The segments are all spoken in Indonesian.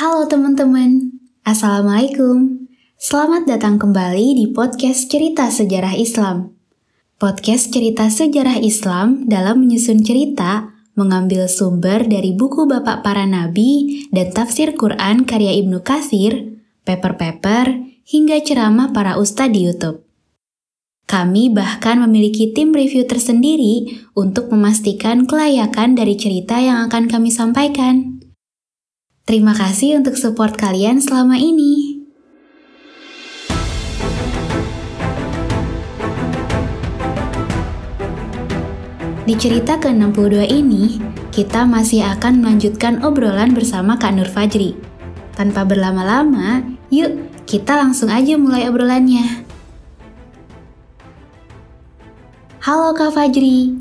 Halo teman-teman, Assalamualaikum. Selamat datang kembali di podcast Cerita Sejarah Islam. Podcast Cerita Sejarah Islam dalam menyusun cerita mengambil sumber dari buku Bapak Para Nabi dan tafsir Quran karya Ibnu Katsir, paper-paper, hingga ceramah para ustadz di YouTube. Kami bahkan memiliki tim review tersendiri untuk memastikan kelayakan dari cerita yang akan kami sampaikan. Terima kasih untuk support kalian selama ini. Di cerita ke-62 ini, kita masih akan melanjutkan obrolan bersama Kak Nur Fajri. Tanpa berlama-lama, yuk kita langsung aja mulai obrolannya. Halo Kak Fajri.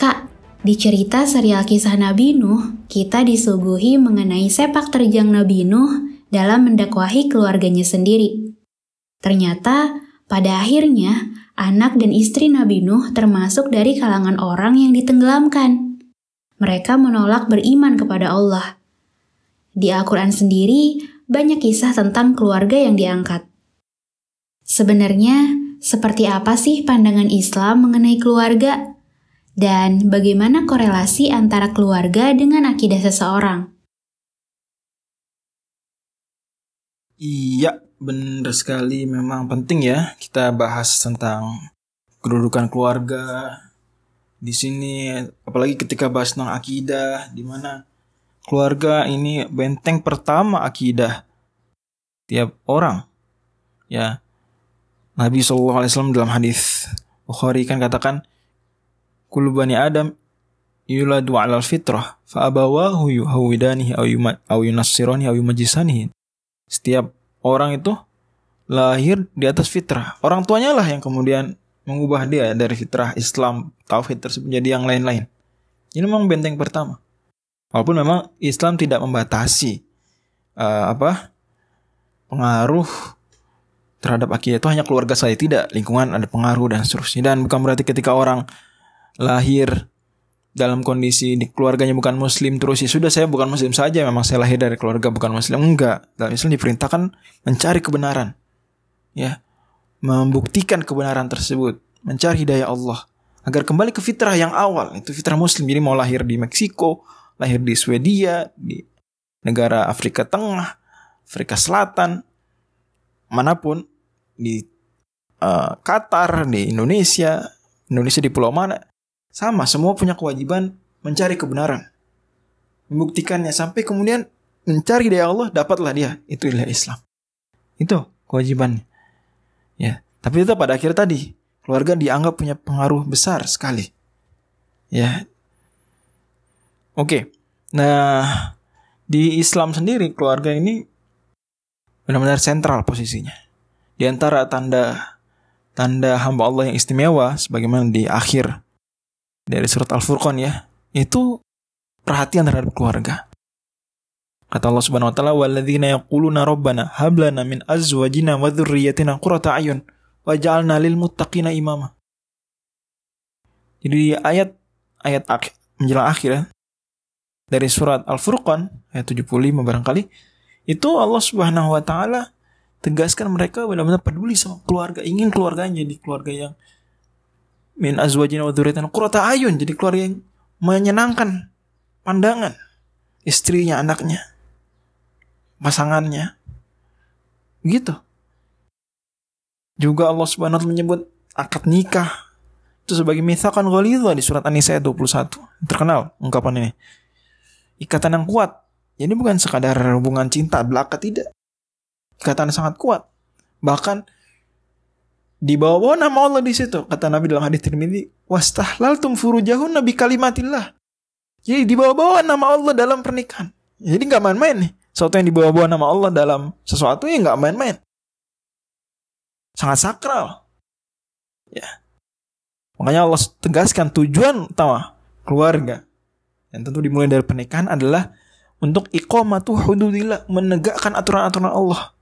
Kak, di cerita serial kisah Nabi Nuh, kita disuguhi mengenai sepak terjang Nabi Nuh dalam mendakwahi keluarganya sendiri. Ternyata, pada akhirnya, anak dan istri Nabi Nuh termasuk dari kalangan orang yang ditenggelamkan. Mereka menolak beriman kepada Allah. Di Al-Quran sendiri, banyak kisah tentang keluarga yang diangkat. Sebenarnya, seperti apa sih pandangan Islam mengenai keluarga? Dan bagaimana korelasi antara keluarga dengan akidah seseorang? Iya, benar sekali. Memang penting ya kita bahas tentang kedudukan keluarga di sini. Apalagi ketika bahas tentang akidah, di mana keluarga ini benteng pertama akidah tiap orang. Ya, Nabi SAW dalam hadis Bukhari kan katakan Kullu bani Adam yuladu alal fitrah fa abawahu yuhawidanihi au yunassirani au yumajisanihi. Setiap orang itu lahir di atas fitrah. Orang tuanya lah yang kemudian mengubah dia dari fitrah Islam, tauhid tersebut menjadi yang lain-lain. Ini memang benteng pertama. Walaupun memang Islam tidak membatasi uh, apa pengaruh terhadap akidah itu hanya keluarga saya tidak lingkungan ada pengaruh dan seterusnya dan bukan berarti ketika orang lahir dalam kondisi di keluarganya bukan muslim terus ya sudah saya bukan muslim saja memang saya lahir dari keluarga bukan muslim. Enggak. Dalam Islam diperintahkan mencari kebenaran ya. Membuktikan kebenaran tersebut mencari hidayah Allah agar kembali ke fitrah yang awal. Itu fitrah muslim. Jadi mau lahir di Meksiko lahir di Swedia di negara Afrika Tengah Afrika Selatan mana pun di uh, Qatar, di Indonesia, Indonesia di pulau mana, sama semua punya kewajiban mencari kebenaran. Membuktikannya sampai kemudian mencari dari Allah dapatlah dia itu ilah Islam. Itu kewajibannya. Ya, tapi itu pada akhir tadi keluarga dianggap punya pengaruh besar sekali. Ya. Oke. Nah, di Islam sendiri keluarga ini benar-benar sentral posisinya. Di antara tanda tanda hamba Allah yang istimewa sebagaimana di akhir dari surat Al-Furqan ya, itu perhatian terhadap keluarga. Kata Allah Subhanahu wa taala, "Walladzina yaquluna rabbana hab lana min azwajina wa dzurriyyatina qurrata ayun waj'alna lil muttaqina imama." Jadi di ayat ayat akhir, menjelang akhir ya, dari surat Al-Furqan ayat 75 barangkali itu Allah Subhanahu wa taala tegaskan mereka benar-benar peduli sama keluarga, ingin keluarganya jadi keluarga yang min azwajina wa dzurriyyatina qurrata ayun, jadi keluarga yang menyenangkan pandangan istrinya, anaknya, pasangannya. Gitu. Juga Allah Subhanahu wa taala menyebut akad nikah itu sebagai mithakan ghalidha di surat An-Nisa ayat 21. Terkenal ungkapan ini. Ikatan yang kuat. Jadi bukan sekadar hubungan cinta belaka tidak ikatan sangat kuat. Bahkan di bawah nama Allah di situ kata Nabi dalam hadis Tirmidzi wastahlaltum furujahun nabi kalimatillah. Jadi di bawah-bawah nama Allah dalam pernikahan. Jadi nggak main-main nih. Sesuatu yang di bawah-bawah nama Allah dalam sesuatu yang nggak main-main. Sangat sakral. Ya. Makanya Allah tegaskan tujuan utama keluarga. Yang tentu dimulai dari pernikahan adalah untuk iqamatu hududillah, menegakkan aturan-aturan Allah.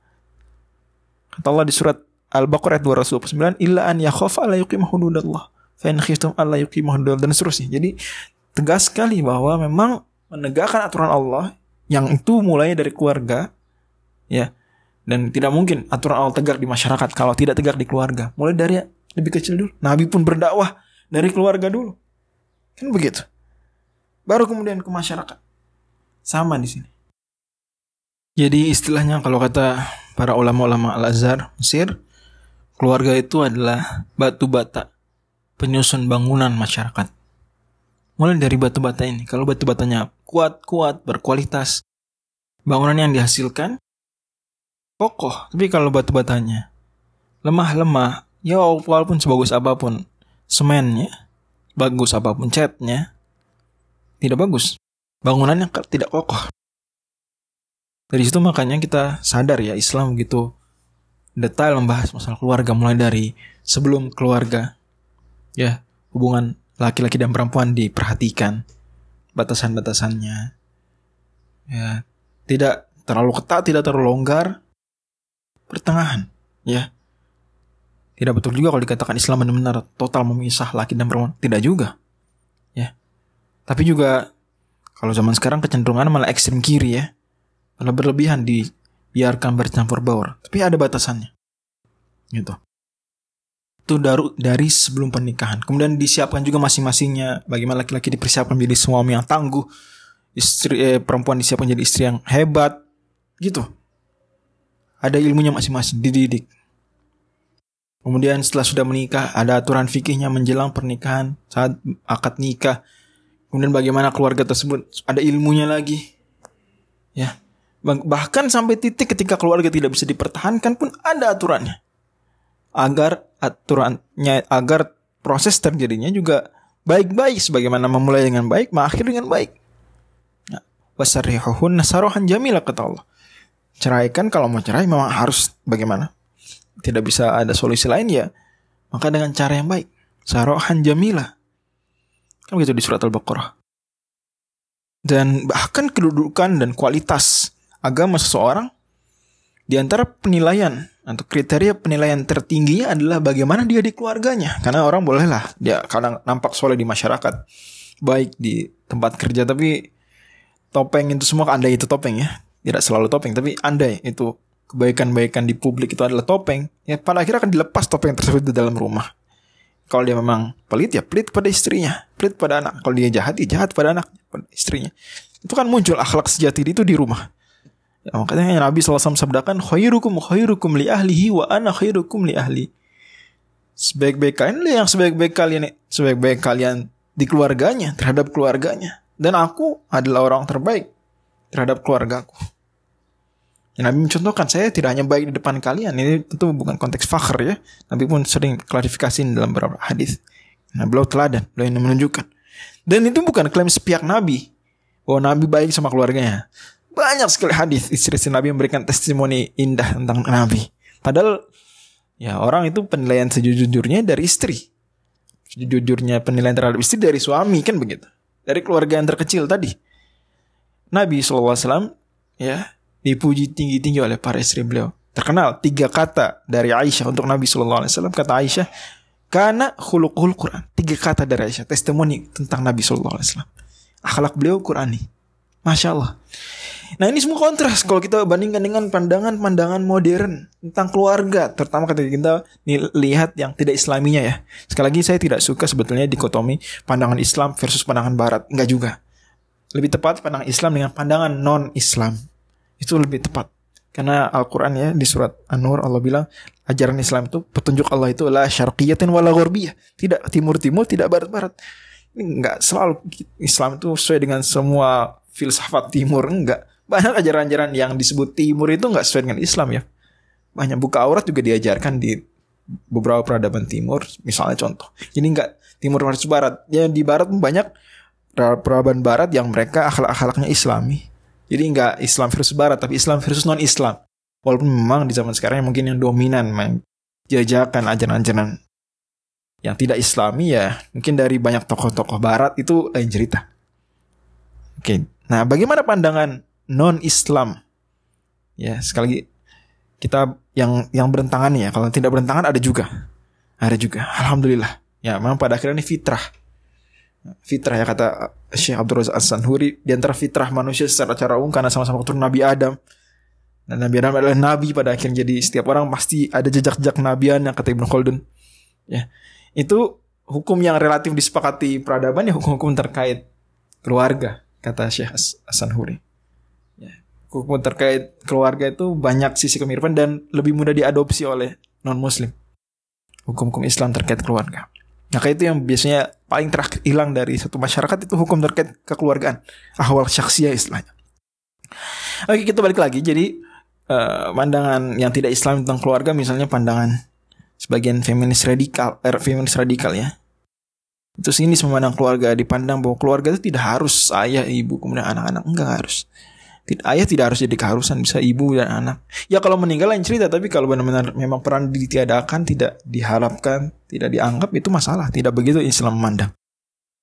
Kata Allah di surat Al-Baqarah ayat 229, illa an yakhafa la yuqima hududallah. Fa in khiftum alla yuqima hududallah dan seterusnya. Jadi tegas sekali bahwa memang menegakkan aturan Allah Yang itu mulai dari keluarga, ya. Dan tidak mungkin aturan Allah tegak di masyarakat kalau tidak tegak di keluarga. Mulai dari lebih kecil dulu. Nabi pun berdakwah dari keluarga dulu. Kan begitu. Baru kemudian ke masyarakat. Sama di sini. Jadi istilahnya kalau kata para ulama-ulama Al-Azhar Mesir, keluarga itu adalah batu bata penyusun bangunan masyarakat. Mulai dari batu bata ini, kalau batu batanya kuat-kuat, berkualitas, bangunan yang dihasilkan kokoh. Tapi kalau batu batanya lemah-lemah, ya walaupun sebagus apa pun semennya, bagus apa pun catnya, tidak bagus. Bangunannya tidak kokoh. Dari situ makanya kita sadar ya Islam gitu detail membahas masalah keluarga mulai dari sebelum keluarga ya hubungan laki-laki dan perempuan diperhatikan batasan-batasannya ya. Tidak terlalu ketat tidak terlalu longgar pertengahan ya. Tidak betul juga kalau dikatakan Islam benar-benar total memisah laki dan perempuan. Tidak juga ya. Tapi juga kalau zaman sekarang kecenderungan malah ekstrem kiri ya. Kalau berlebihan dibiarkan bercampur baur. Tapi ada batasannya. Gitu. Itu dari, dari sebelum pernikahan. Kemudian disiapkan juga masing-masingnya. Bagaimana laki-laki dipersiapkan menjadi suami yang tangguh. Istri, eh, perempuan disiapkan menjadi istri yang hebat. Gitu. Ada ilmunya masing-masing. Dididik. Kemudian setelah sudah menikah, ada aturan fikihnya menjelang pernikahan, saat akad nikah. Kemudian bagaimana keluarga tersebut, ada ilmunya lagi. Ya, Bahkan sampai titik ketika keluarga tidak bisa dipertahankan pun ada aturannya. Agar aturannya, agar proses terjadinya juga baik-baik. Sebagaimana memulai dengan baik, mengakhiri dengan baik. Nah, Wasarihuhun nasarohan jamilah kata Allah. Ceraikan kalau mau cerai memang harus bagaimana? Tidak bisa ada solusi lain ya. Maka dengan cara yang baik. Sarohan jamilah. Kan begitu di surat Al-Baqarah. Dan bahkan kedudukan dan kualitas agama seseorang di antara penilaian atau kriteria penilaian tertingginya adalah bagaimana dia di keluarganya. Karena orang bolehlah dia kadang nampak soleh di masyarakat, baik di tempat kerja, tapi topeng itu semua andai itu topeng ya. Tidak selalu topeng, tapi andai itu kebaikan-baikan di publik itu adalah topeng. Ya pada akhirnya akan dilepas topeng tersebut di dalam rumah. Kalau dia memang pelit ya pelit pada istrinya, pelit pada anak. Kalau dia jahat ya jahat pada anak, pada istrinya. Itu kan muncul akhlak sejati itu di rumah. Ya, makanya Nabi SAW sabdakan khairukum khairukum li ahlihi wa ana khairukum li ahli. Sebaik-baik kalian yang sebaik-baik kalian sebaik-baik kalian di keluarganya, terhadap keluarganya. Dan aku adalah orang terbaik terhadap keluargaku. Ya, Nabi mencontohkan saya tidak hanya baik di depan kalian. Ini tentu bukan konteks fakhr ya. Nabi pun sering klarifikasi dalam beberapa hadis. Nah, beliau teladan, beliau ini menunjukkan. Dan itu bukan klaim sepihak Nabi. Bahwa Nabi baik sama keluarganya. Banyak sekali hadis istri-istri Nabi memberikan testimoni indah tentang Nabi. Padahal ya orang itu penilaian sejujurnya dari istri. Sejujurnya penilaian terhadap istri dari suami kan begitu. Dari keluarga yang terkecil tadi. Nabi SAW ya dipuji tinggi-tinggi oleh para istri beliau. Terkenal tiga kata dari Aisyah untuk Nabi SAW. Kata Aisyah, karena khuluqul Quran. Tiga kata dari Aisyah. Testimoni tentang Nabi SAW. Akhlak beliau Qurani. Masya Allah. Nah ini semua kontras kalau kita bandingkan dengan pandangan-pandangan modern tentang keluarga, terutama ketika kita lihat yang tidak islaminya ya. Sekali lagi saya tidak suka sebetulnya dikotomi pandangan Islam versus pandangan Barat, enggak juga. Lebih tepat pandangan Islam dengan pandangan non-Islam. Itu lebih tepat. Karena Al-Quran ya di surat An-Nur Allah bilang ajaran Islam itu petunjuk Allah itu adalah syarqiyatin wala gharbiyah. Tidak timur-timur, tidak barat-barat. Ini enggak selalu Islam itu sesuai dengan semua filsafat timur enggak banyak ajaran-ajaran yang disebut timur itu nggak sesuai dengan Islam ya. Banyak buka aurat juga diajarkan di beberapa peradaban timur, misalnya contoh. Jadi nggak timur versus barat. Ya di barat banyak peradaban barat yang mereka akhlak-akhlaknya Islami. Jadi nggak Islam versus barat, tapi Islam versus non Islam. Walaupun memang di zaman sekarang mungkin yang dominan main jajakan ajaran-ajaran yang tidak Islami ya mungkin dari banyak tokoh-tokoh Barat itu lain cerita. Oke, nah bagaimana pandangan non Islam. Ya, sekali lagi kita yang yang berentangan ya. Kalau tidak berentangan ada juga. Ada juga. Alhamdulillah. Ya, memang pada akhirnya ini fitrah. fitrah ya kata Syekh Abdul Razak As-Sanhuri di antara fitrah manusia secara cara umum karena sama-sama keturunan Nabi Adam dan Nabi Adam adalah nabi pada akhirnya jadi setiap orang pasti ada jejak-jejak nabian yang kata Ibnu Khaldun ya itu hukum yang relatif disepakati peradaban ya hukum-hukum terkait keluarga kata Syekh As-Sanhuri hukum terkait keluarga itu banyak sisi kemiripan dan lebih mudah diadopsi oleh non muslim hukum-hukum Islam terkait keluarga Maka itu yang biasanya paling terakhir hilang dari satu masyarakat itu hukum terkait kekeluargaan. Ahwal syaksia istilahnya. Oke kita balik lagi. Jadi uh, pandangan yang tidak Islam tentang keluarga misalnya pandangan sebagian feminis radikal, er, feminis radikal ya. Itu sini memandang keluarga dipandang bahwa keluarga itu tidak harus ayah, ibu, kemudian anak-anak enggak harus ayah tidak harus jadi keharusan bisa ibu dan anak. Ya kalau meninggal lain cerita tapi kalau benar-benar memang peran ditiadakan tidak diharapkan tidak dianggap itu masalah. Tidak begitu Islam memandang.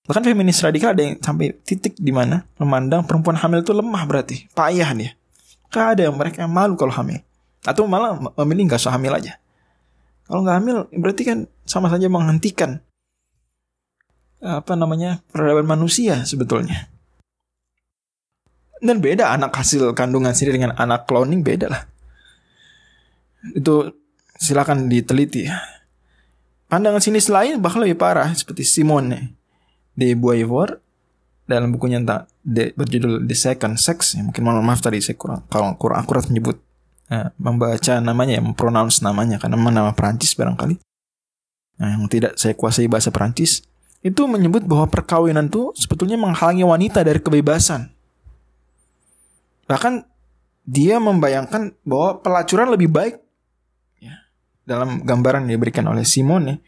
Bahkan feminis radikal ada yang sampai titik di mana memandang perempuan hamil itu lemah berarti. Payah dia Gak ada yang mereka malu kalau hamil. Atau malah memilih nggak usah hamil aja. Kalau nggak hamil berarti kan sama saja menghentikan apa namanya peradaban manusia sebetulnya dan beda anak hasil kandungan sendiri dengan anak cloning beda lah. Itu silakan diteliti. Pandangan sinis lain bahkan lebih parah seperti Simone de Beauvoir dalam bukunya tentang de, berjudul The Second Sex. Ya, mungkin mohon maaf tadi saya kurang kalau kurang akurat menyebut uh, membaca namanya ya, mempronounce namanya karena nama Perancis barangkali. Nah, yang tidak saya kuasai bahasa Perancis itu menyebut bahwa perkawinan itu sebetulnya menghalangi wanita dari kebebasan. Bahkan dia membayangkan bahwa pelacuran lebih baik ya, dalam gambaran yang diberikan oleh Simone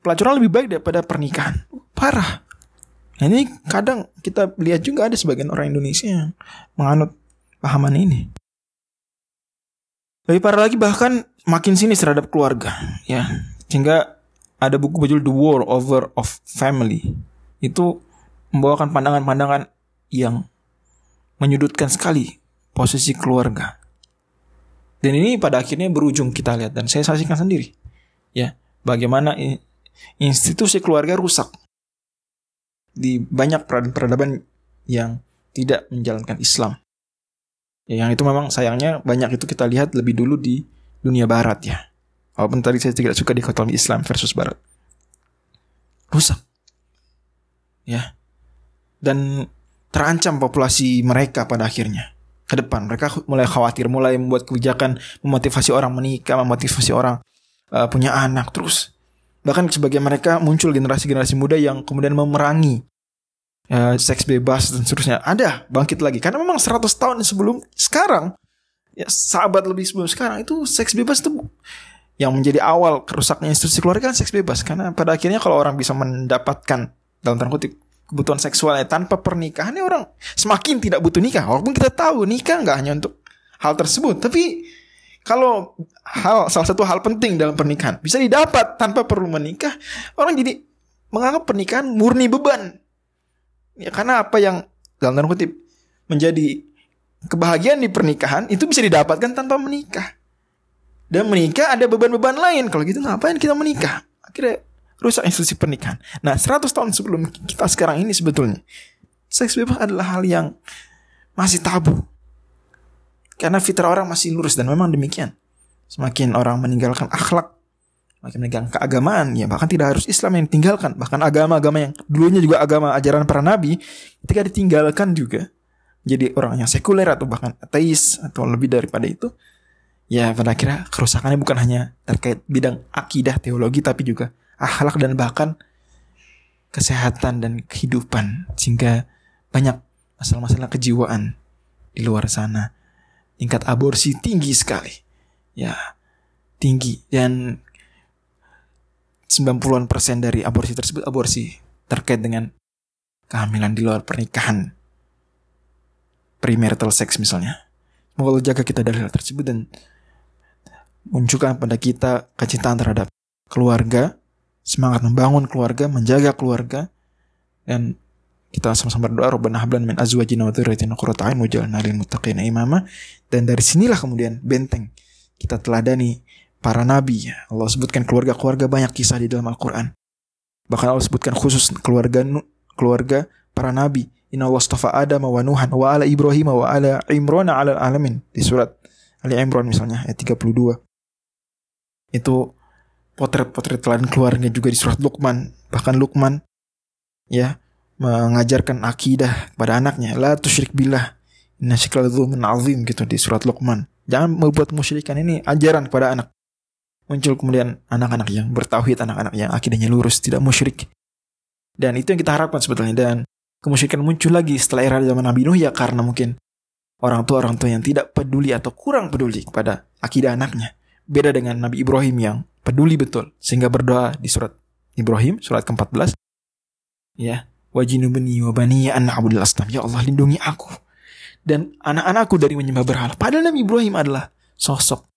pelacuran lebih baik daripada pernikahan. Parah. Nah, ini kadang kita lihat juga ada sebagian orang Indonesia yang menganut pahaman ini. Lebih parah lagi bahkan makin sini terhadap keluarga ya. Sehingga ada buku berjudul The War Over of Family. Itu membawakan pandangan-pandangan yang menyudutkan sekali posisi keluarga. Dan ini pada akhirnya berujung kita lihat dan saya saksikan sendiri. Ya, bagaimana institusi keluarga rusak di banyak peradaban yang tidak menjalankan Islam. Ya, yang itu memang sayangnya banyak itu kita lihat lebih dulu di dunia barat ya. Walaupun tadi saya tidak suka dikotomi Islam versus barat. Rusak. Ya. Dan terancam populasi mereka pada akhirnya ke depan. Mereka mulai khawatir, mulai membuat kebijakan memotivasi orang menikah, memotivasi orang uh, punya anak terus. Bahkan sebagian mereka muncul generasi-generasi muda yang kemudian memerangi uh, seks bebas dan seterusnya. Ada bangkit lagi karena memang 100 tahun sebelum sekarang ya sahabat lebih sebelum sekarang itu seks bebas itu yang menjadi awal kerusaknya institusi keluarga kan seks bebas karena pada akhirnya kalau orang bisa mendapatkan dalam tanda kutip kebutuhan seksualnya tanpa pernikahan ini orang semakin tidak butuh nikah. Walaupun kita tahu nikah nggak hanya untuk hal tersebut tapi kalau hal salah satu hal penting dalam pernikahan bisa didapat tanpa perlu menikah orang jadi menganggap pernikahan murni beban. Ya karena apa yang dalam tanda kutip menjadi kebahagiaan di pernikahan itu bisa didapatkan tanpa menikah. Dan menikah ada beban-beban lain. Kalau gitu ngapain kita menikah? Akhirnya rusak institusi pernikahan. Nah, 100 tahun sebelum kita sekarang ini sebetulnya seks bebas adalah hal yang masih tabu. Karena fitrah orang masih lurus dan memang demikian. Semakin orang meninggalkan akhlak, makin meninggalkan keagamaan, ya bahkan tidak harus Islam yang ditinggalkan, bahkan agama-agama yang dulunya juga agama ajaran para nabi, ketika ditinggalkan juga jadi orang yang sekuler atau bahkan ateis atau lebih daripada itu, ya pada akhirnya kerusakannya bukan hanya terkait bidang akidah teologi tapi juga akhlak dan bahkan kesehatan dan kehidupan sehingga banyak masalah-masalah kejiwaan di luar sana. Tingkat aborsi tinggi sekali. Ya, tinggi dan 90-an persen dari aborsi tersebut aborsi terkait dengan kehamilan di luar pernikahan. Premarital sex misalnya. Semoga jaga kita dari hal tersebut dan munculkan pada kita kecintaan terhadap keluarga, semangat membangun keluarga, menjaga keluarga dan kita sama-sama berdoa Rabbana hablan min azwajina wa dzurriyyatina qurrata a'yun waj'alna lil muttaqina imama dan dari sinilah kemudian benteng kita teladani para nabi Allah sebutkan keluarga-keluarga banyak kisah di dalam Al-Qur'an bahkan Allah sebutkan khusus keluarga keluarga para nabi. Inna Allah astafa Adam wa Nuhan wa ala Ibrahim wa ala Imran ala alamin di surat Ali Imran misalnya ayat 32. Itu potret-potret teladan keluarga juga di surat Luqman. Bahkan Luqman ya mengajarkan akidah kepada anaknya la tusyrik billah inna syirka azim gitu di surat Luqman. Jangan membuat musyrikan ini ajaran kepada anak. Muncul kemudian anak-anak yang bertauhid, anak-anak yang akidahnya lurus, tidak musyrik. Dan itu yang kita harapkan sebetulnya. Dan kemusyrikan muncul lagi setelah era zaman Nabi Nuh ya karena mungkin orang tua orang tua yang tidak peduli atau kurang peduli kepada akidah anaknya. Beda dengan Nabi Ibrahim yang peduli betul sehingga berdoa di surat Ibrahim surat ke-14 ya wajinubni wabani an asnam ya Allah lindungi aku dan anak-anakku dari menyembah berhala. Padahal Nabi Ibrahim adalah sosok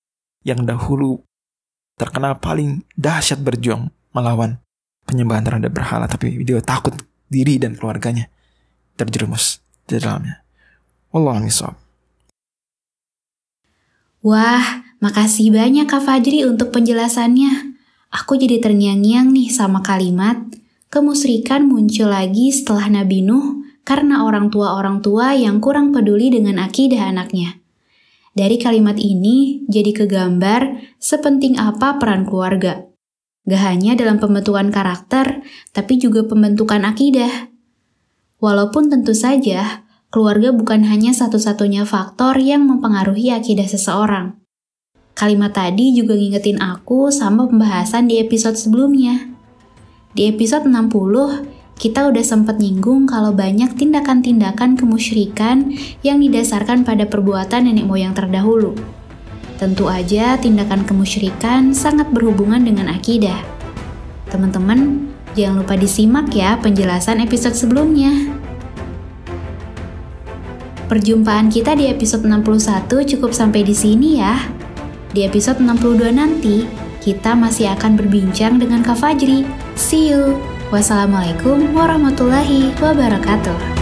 yang dahulu terkenal paling dahsyat berjuang melawan penyembahan terhadap berhala tapi dia takut diri dan keluarganya terjerumus di dalamnya. Allah. Wah, makasih banyak Kak Fajri untuk penjelasannya. Aku jadi terngiang-ngiang nih sama kalimat, kemusrikan muncul lagi setelah Nabi Nuh karena orang tua-orang tua yang kurang peduli dengan akidah anaknya. Dari kalimat ini jadi kegambar sepenting apa peran keluarga. Gak hanya dalam pembentukan karakter, tapi juga pembentukan akidah. Walaupun tentu saja, keluarga bukan hanya satu-satunya faktor yang mempengaruhi akidah seseorang. Kalimat tadi juga ngingetin aku sama pembahasan di episode sebelumnya. Di episode 60, kita udah sempat nyinggung kalau banyak tindakan-tindakan kemusyrikan yang didasarkan pada perbuatan nenek moyang terdahulu. Tentu aja tindakan kemusyrikan sangat berhubungan dengan akidah. Teman-teman, jangan lupa disimak ya penjelasan episode sebelumnya. Perjumpaan kita di episode 61 cukup sampai di sini ya. Di episode 62 nanti, kita masih akan berbincang dengan Kak Fajri. See you! Wassalamualaikum warahmatullahi wabarakatuh.